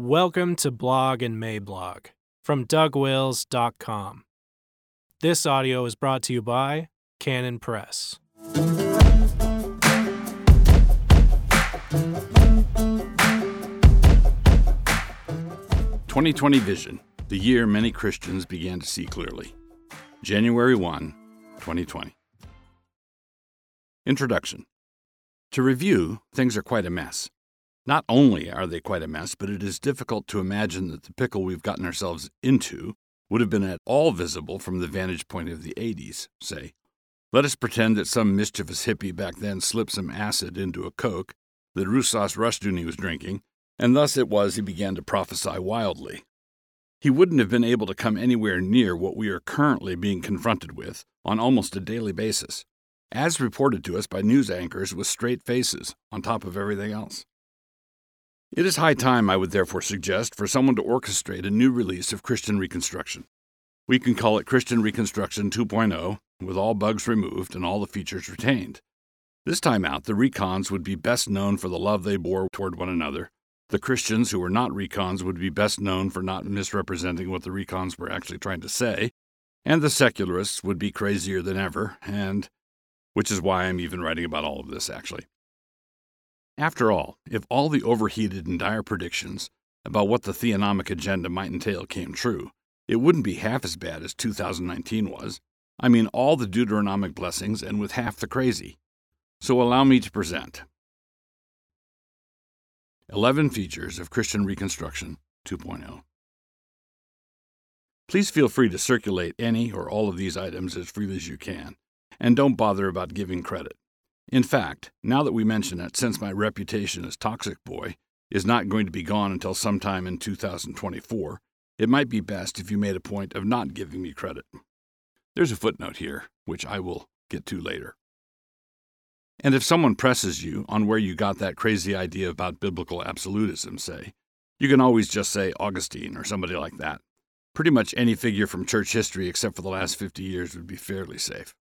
Welcome to Blog and Mablog from DougWils.com. This audio is brought to you by Canon Press. Twenty Twenty Vision, the year many Christians began to see clearly. January 1, 2020. Introduction. To review, things are quite a mess. Not only are they quite a mess, but it is difficult to imagine that the pickle we've gotten ourselves into would have been at all visible from the vantage point of the 80s, say. Let us pretend that some mischievous hippie back then slipped some acid into a Coke that Rousas Rushdoony was drinking, and thus it was he began to prophesy wildly. He wouldn't have been able to come anywhere near what we are currently being confronted with on almost a daily basis, as reported to us by news anchors with straight faces on top of everything else. It is high time, I would therefore suggest, for someone to orchestrate a new release of Christian Reconstruction. We can call it Christian Reconstruction 2.0, with all bugs removed and all the features retained. This time out, the recons would be best known for the love they bore toward one another. The Christians who were not recons would be best known for not misrepresenting what the recons were actually trying to say, and the secularists would be crazier than ever, and which is why I'm even writing about all of this, actually. After all, if all the overheated and dire predictions about what the theonomic agenda might entail came true, it wouldn't be half as bad as 2019 was. I mean, all the Deuteronomic blessings and with half the crazy. So allow me to present 11 Features of Christian Reconstruction 2.0. Please feel free to circulate any or all of these items as freely as you can, and don't bother about giving credit. In fact, now that we mention it, since my reputation as Toxic Boy is not going to be gone until sometime in 2024, it might be best if you made a point of not giving me credit. There's a footnote here, which I will get to later. And if someone presses you on where you got that crazy idea about biblical absolutism, say, you can always just say Augustine or somebody like that. Pretty much any figure from church history except for the last 50 years would be fairly safe.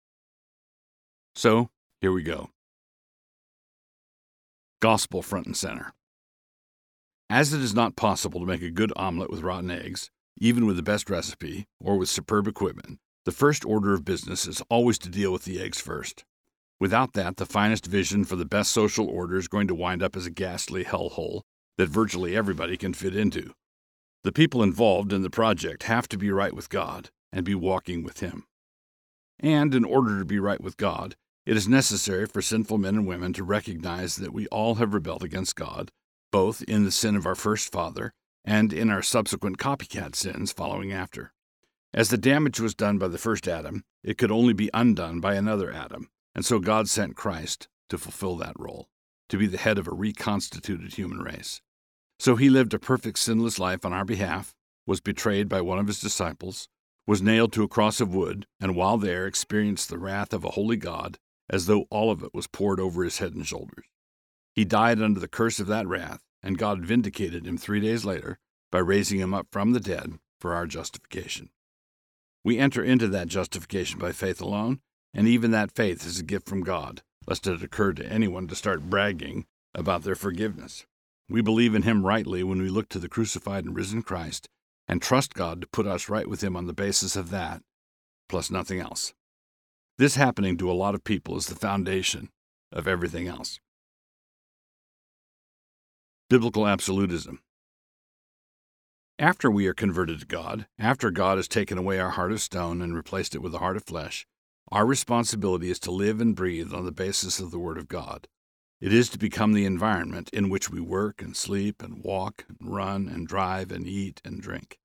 So, here we go gospel front and center. As it is not possible to make a good omelet with rotten eggs, even with the best recipe or with superb equipment, the first order of business is always to deal with the eggs first. Without that, the finest vision for the best social order is going to wind up as a ghastly hellhole that virtually everybody can fit into. The people involved in the project have to be right with God and be walking with Him. And in order to be right with God, it is necessary for sinful men and women to recognize that we all have rebelled against God, both in the sin of our first father and in our subsequent copycat sins following after. As the damage was done by the first Adam, it could only be undone by another Adam, and so God sent Christ to fulfill that role, to be the head of a reconstituted human race. So he lived a perfect sinless life on our behalf, was betrayed by one of his disciples, was nailed to a cross of wood, and while there experienced the wrath of a holy God as though all of it was poured over his head and shoulders. He died under the curse of that wrath, and God vindicated him three days later by raising him up from the dead for our justification. We enter into that justification by faith alone, and even that faith is a gift from God, lest it occur to anyone to start bragging about their forgiveness. We believe in Him rightly when we look to the crucified and risen Christ and trust God to put us right with Him on the basis of that, plus nothing else. This happening to a lot of people is the foundation of everything else. Biblical absolutism. After we are converted to God, after God has taken away our heart of stone and replaced it with a heart of flesh, our responsibility is to live and breathe on the basis of the Word of God. It is to become the environment in which we work and sleep and walk and run and drive and eat and drink.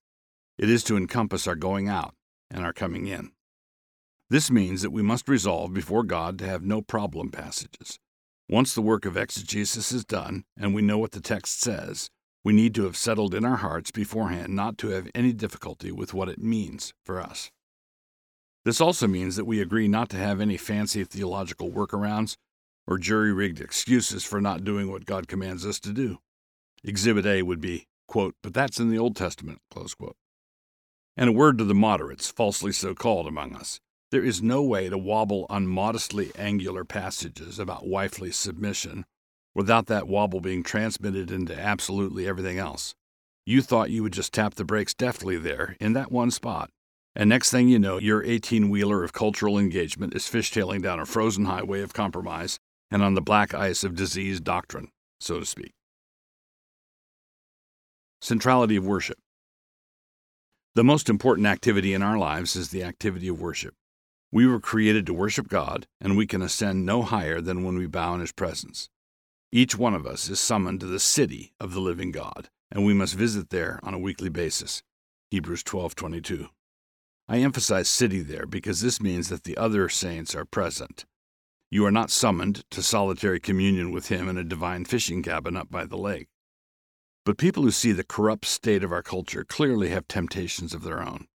It is to encompass our going out and our coming in. This means that we must resolve before God to have no problem passages. Once the work of exegesis is done and we know what the text says, we need to have settled in our hearts beforehand not to have any difficulty with what it means for us. This also means that we agree not to have any fancy theological workarounds or jury rigged excuses for not doing what God commands us to do. Exhibit A would be, quote, but that's in the Old Testament, close quote. And a word to the moderates, falsely so called among us. There is no way to wobble on modestly angular passages about wifely submission without that wobble being transmitted into absolutely everything else. You thought you would just tap the brakes deftly there, in that one spot. And next thing you know, your 18 wheeler of cultural engagement is fishtailing down a frozen highway of compromise and on the black ice of diseased doctrine, so to speak. Centrality of worship. The most important activity in our lives is the activity of worship. We were created to worship God, and we can ascend no higher than when we bow in His presence. Each one of us is summoned to the city of the living God, and we must visit there on a weekly basis. Hebrews 12:22. I emphasize city there because this means that the other saints are present. You are not summoned to solitary communion with him in a divine fishing cabin up by the lake. But people who see the corrupt state of our culture clearly have temptations of their own.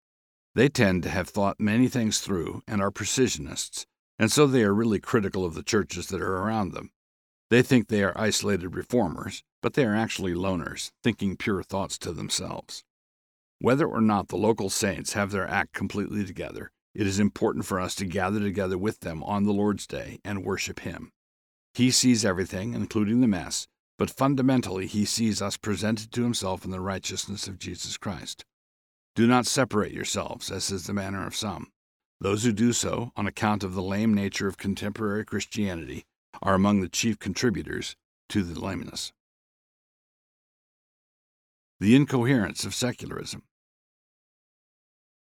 They tend to have thought many things through and are precisionists, and so they are really critical of the churches that are around them. They think they are isolated reformers, but they are actually loners, thinking pure thoughts to themselves. Whether or not the local saints have their act completely together, it is important for us to gather together with them on the Lord's Day and worship Him. He sees everything, including the Mass, but fundamentally He sees us presented to Himself in the righteousness of Jesus Christ. Do not separate yourselves, as is the manner of some. Those who do so, on account of the lame nature of contemporary Christianity, are among the chief contributors to the lameness. The incoherence of secularism.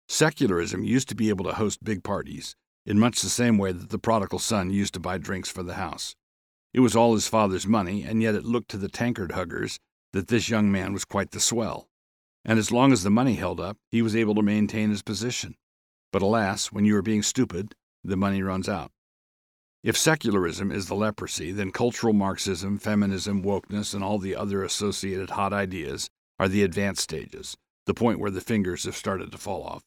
Secularism used to be able to host big parties, in much the same way that the prodigal son used to buy drinks for the house. It was all his father's money, and yet it looked to the tankard huggers that this young man was quite the swell. And as long as the money held up, he was able to maintain his position. But alas, when you are being stupid, the money runs out. If secularism is the leprosy, then cultural Marxism, feminism, wokeness, and all the other associated hot ideas are the advanced stages, the point where the fingers have started to fall off.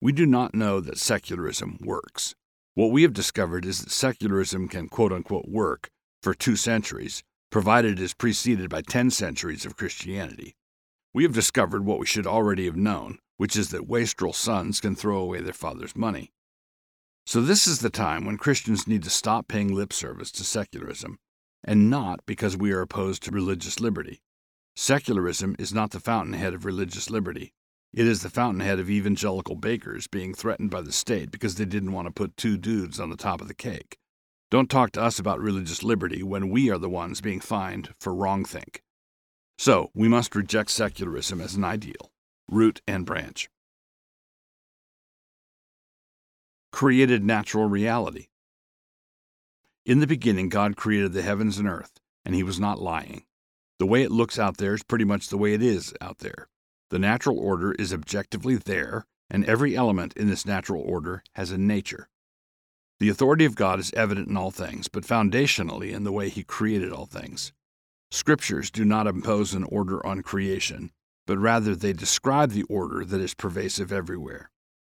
We do not know that secularism works. What we have discovered is that secularism can quote unquote work for two centuries, provided it is preceded by ten centuries of Christianity. We have discovered what we should already have known, which is that wastrel sons can throw away their father's money. So, this is the time when Christians need to stop paying lip service to secularism, and not because we are opposed to religious liberty. Secularism is not the fountainhead of religious liberty. It is the fountainhead of evangelical bakers being threatened by the state because they didn't want to put two dudes on the top of the cake. Don't talk to us about religious liberty when we are the ones being fined for wrongthink. So, we must reject secularism as an ideal, root and branch. created natural reality. In the beginning, God created the heavens and earth, and He was not lying. The way it looks out there is pretty much the way it is out there. The natural order is objectively there, and every element in this natural order has a nature. The authority of God is evident in all things, but foundationally in the way He created all things. Scriptures do not impose an order on creation, but rather they describe the order that is pervasive everywhere.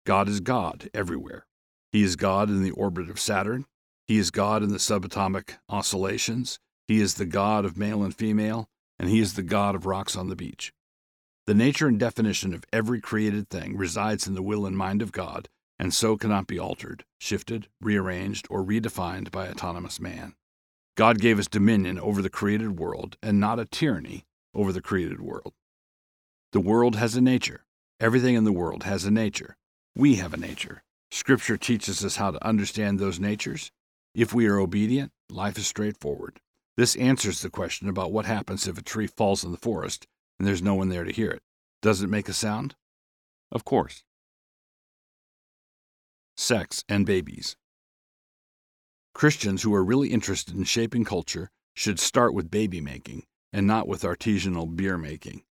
God is God everywhere. He is God in the orbit of Saturn. He is God in the subatomic oscillations. He is the God of male and female, and He is the God of rocks on the beach. The nature and definition of every created thing resides in the will and mind of God, and so cannot be altered, shifted, rearranged, or redefined by autonomous man. God gave us dominion over the created world, and not a tyranny over the created world. The world has a nature. Everything in the world has a nature. We have a nature. Scripture teaches us how to understand those natures. If we are obedient, life is straightforward. This answers the question about what happens if a tree falls in the forest and there's no one there to hear it. Does it make a sound? Of course. Sex and babies. Christians who are really interested in shaping culture should start with baby making and not with artisanal beer making.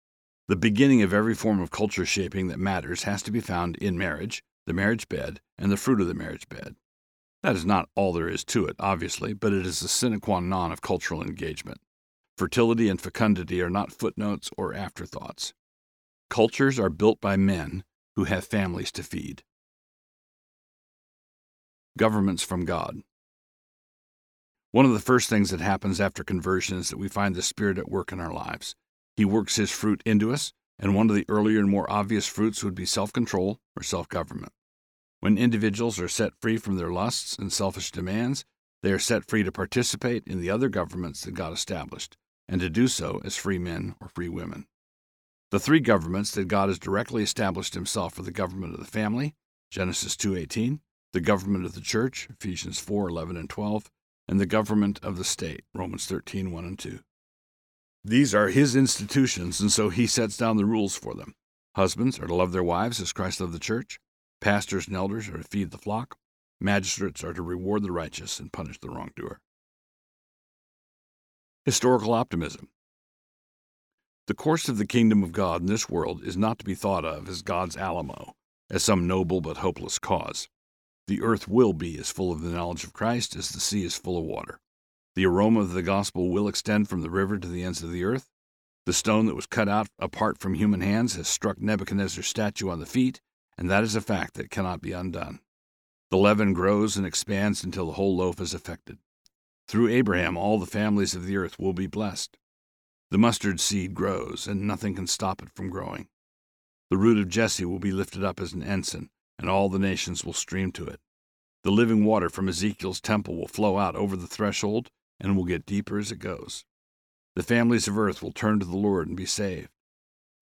The beginning of every form of culture shaping that matters has to be found in marriage, the marriage bed, and the fruit of the marriage bed. That is not all there is to it, obviously, but it is the sine qua non of cultural engagement. Fertility and fecundity are not footnotes or afterthoughts. Cultures are built by men who have families to feed. Governments from God. One of the first things that happens after conversion is that we find the Spirit at work in our lives. He works His fruit into us, and one of the earlier and more obvious fruits would be self control or self government. When individuals are set free from their lusts and selfish demands, they are set free to participate in the other governments that God established, and to do so as free men or free women. The three governments that God has directly established himself are the government of the family, Genesis 2:18, the government of the church, Ephesians 4:11 and 12, and the government of the state, Romans 13:1 and 2. These are his institutions, and so he sets down the rules for them. Husbands are to love their wives as Christ loved the church. Pastors and elders are to feed the flock. Magistrates are to reward the righteous and punish the wrongdoer. Historical optimism. The course of the kingdom of God in this world is not to be thought of as God's Alamo, as some noble but hopeless cause. The earth will be as full of the knowledge of Christ as the sea is full of water. The aroma of the gospel will extend from the river to the ends of the earth. The stone that was cut out apart from human hands has struck Nebuchadnezzar's statue on the feet, and that is a fact that cannot be undone. The leaven grows and expands until the whole loaf is affected. Through Abraham, all the families of the earth will be blessed. The mustard seed grows, and nothing can stop it from growing. The root of Jesse will be lifted up as an ensign, and all the nations will stream to it. The living water from Ezekiel's temple will flow out over the threshold and will get deeper as it goes. The families of earth will turn to the Lord and be saved.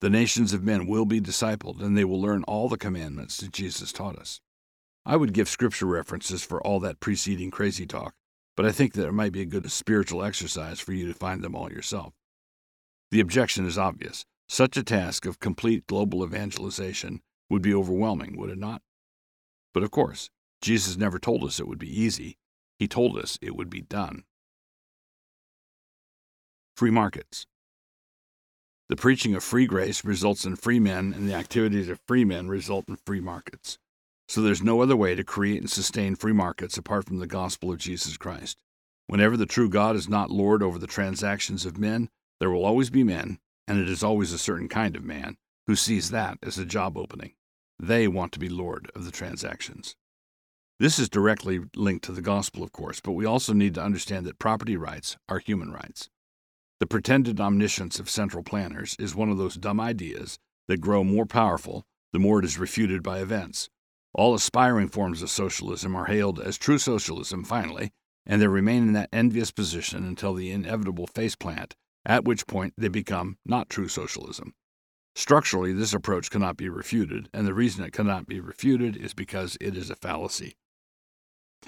The nations of men will be discipled, and they will learn all the commandments that Jesus taught us. I would give scripture references for all that preceding crazy talk, but I think that it might be a good spiritual exercise for you to find them all yourself. The objection is obvious. Such a task of complete global evangelization would be overwhelming, would it not? But of course, Jesus never told us it would be easy. He told us it would be done. Free markets. The preaching of free grace results in free men, and the activities of free men result in free markets. So there's no other way to create and sustain free markets apart from the gospel of Jesus Christ. Whenever the true God is not Lord over the transactions of men, there will always be men, and it is always a certain kind of man, who sees that as a job opening. They want to be Lord of the transactions. This is directly linked to the gospel, of course, but we also need to understand that property rights are human rights. The pretended omniscience of central planners is one of those dumb ideas that grow more powerful the more it is refuted by events. All aspiring forms of socialism are hailed as true socialism finally, and they remain in that envious position until the inevitable faceplant, at which point they become not true socialism. Structurally, this approach cannot be refuted, and the reason it cannot be refuted is because it is a fallacy.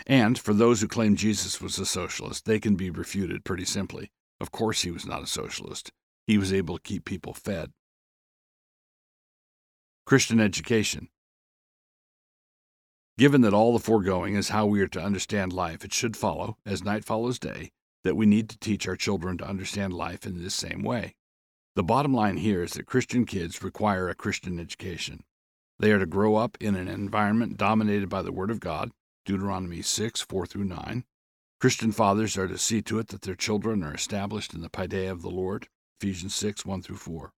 And for those who claim Jesus was a socialist, they can be refuted pretty simply. Of course, he was not a socialist. He was able to keep people fed. Christian education. Given that all the foregoing is how we are to understand life, it should follow, as night follows day, that we need to teach our children to understand life in this same way. The bottom line here is that Christian kids require a Christian education. They are to grow up in an environment dominated by the Word of God, Deuteronomy 6 4 through 9, Christian fathers are to see to it that their children are established in the paideia of the Lord, Ephesians 6 1 through 4.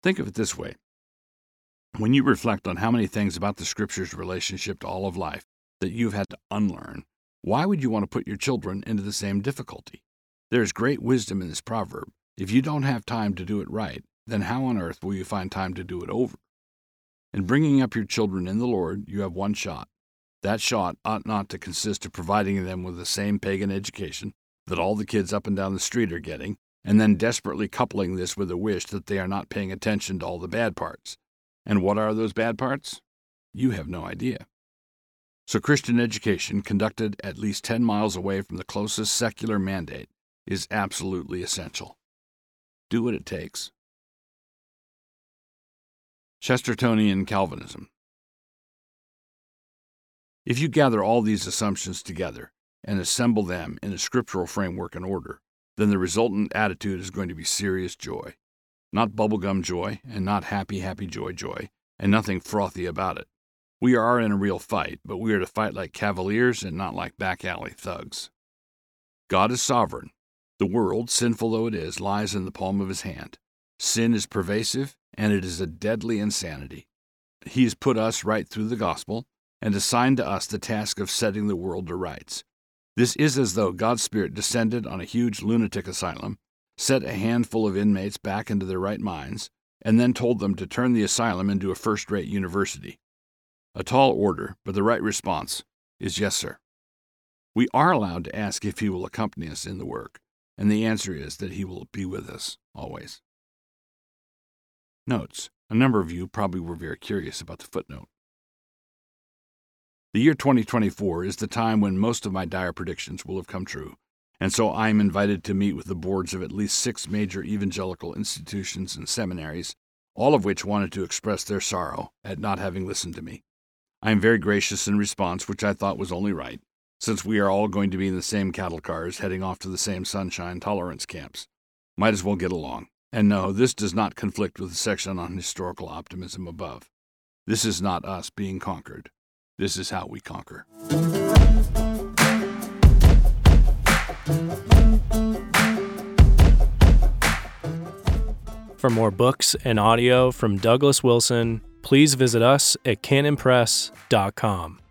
Think of it this way when you reflect on how many things about the Scripture's relationship to all of life that you've had to unlearn, why would you want to put your children into the same difficulty? There is great wisdom in this proverb. If you don't have time to do it right, then how on earth will you find time to do it over? In bringing up your children in the Lord, you have one shot. That shot ought not to consist of providing them with the same pagan education that all the kids up and down the street are getting, and then desperately coupling this with a wish that they are not paying attention to all the bad parts. And what are those bad parts? You have no idea. So, Christian education, conducted at least 10 miles away from the closest secular mandate, is absolutely essential. Do what it takes. Chestertonian Calvinism if you gather all these assumptions together and assemble them in a scriptural framework and order, then the resultant attitude is going to be serious joy. Not bubblegum joy, and not happy, happy joy joy, and nothing frothy about it. We are in a real fight, but we are to fight like cavaliers and not like back alley thugs. God is sovereign. The world, sinful though it is, lies in the palm of his hand. Sin is pervasive, and it is a deadly insanity. He has put us right through the gospel, and assigned to us the task of setting the world to rights. This is as though God's Spirit descended on a huge lunatic asylum, set a handful of inmates back into their right minds, and then told them to turn the asylum into a first rate university. A tall order, but the right response is yes, sir. We are allowed to ask if He will accompany us in the work, and the answer is that He will be with us always. Notes. A number of you probably were very curious about the footnote. The year 2024 is the time when most of my dire predictions will have come true, and so I am invited to meet with the boards of at least six major evangelical institutions and seminaries, all of which wanted to express their sorrow at not having listened to me. I am very gracious in response, which I thought was only right, since we are all going to be in the same cattle cars heading off to the same sunshine tolerance camps. Might as well get along. And no, this does not conflict with the section on historical optimism above. This is not us being conquered. This is how we conquer. For more books and audio from Douglas Wilson, please visit us at canonpress.com.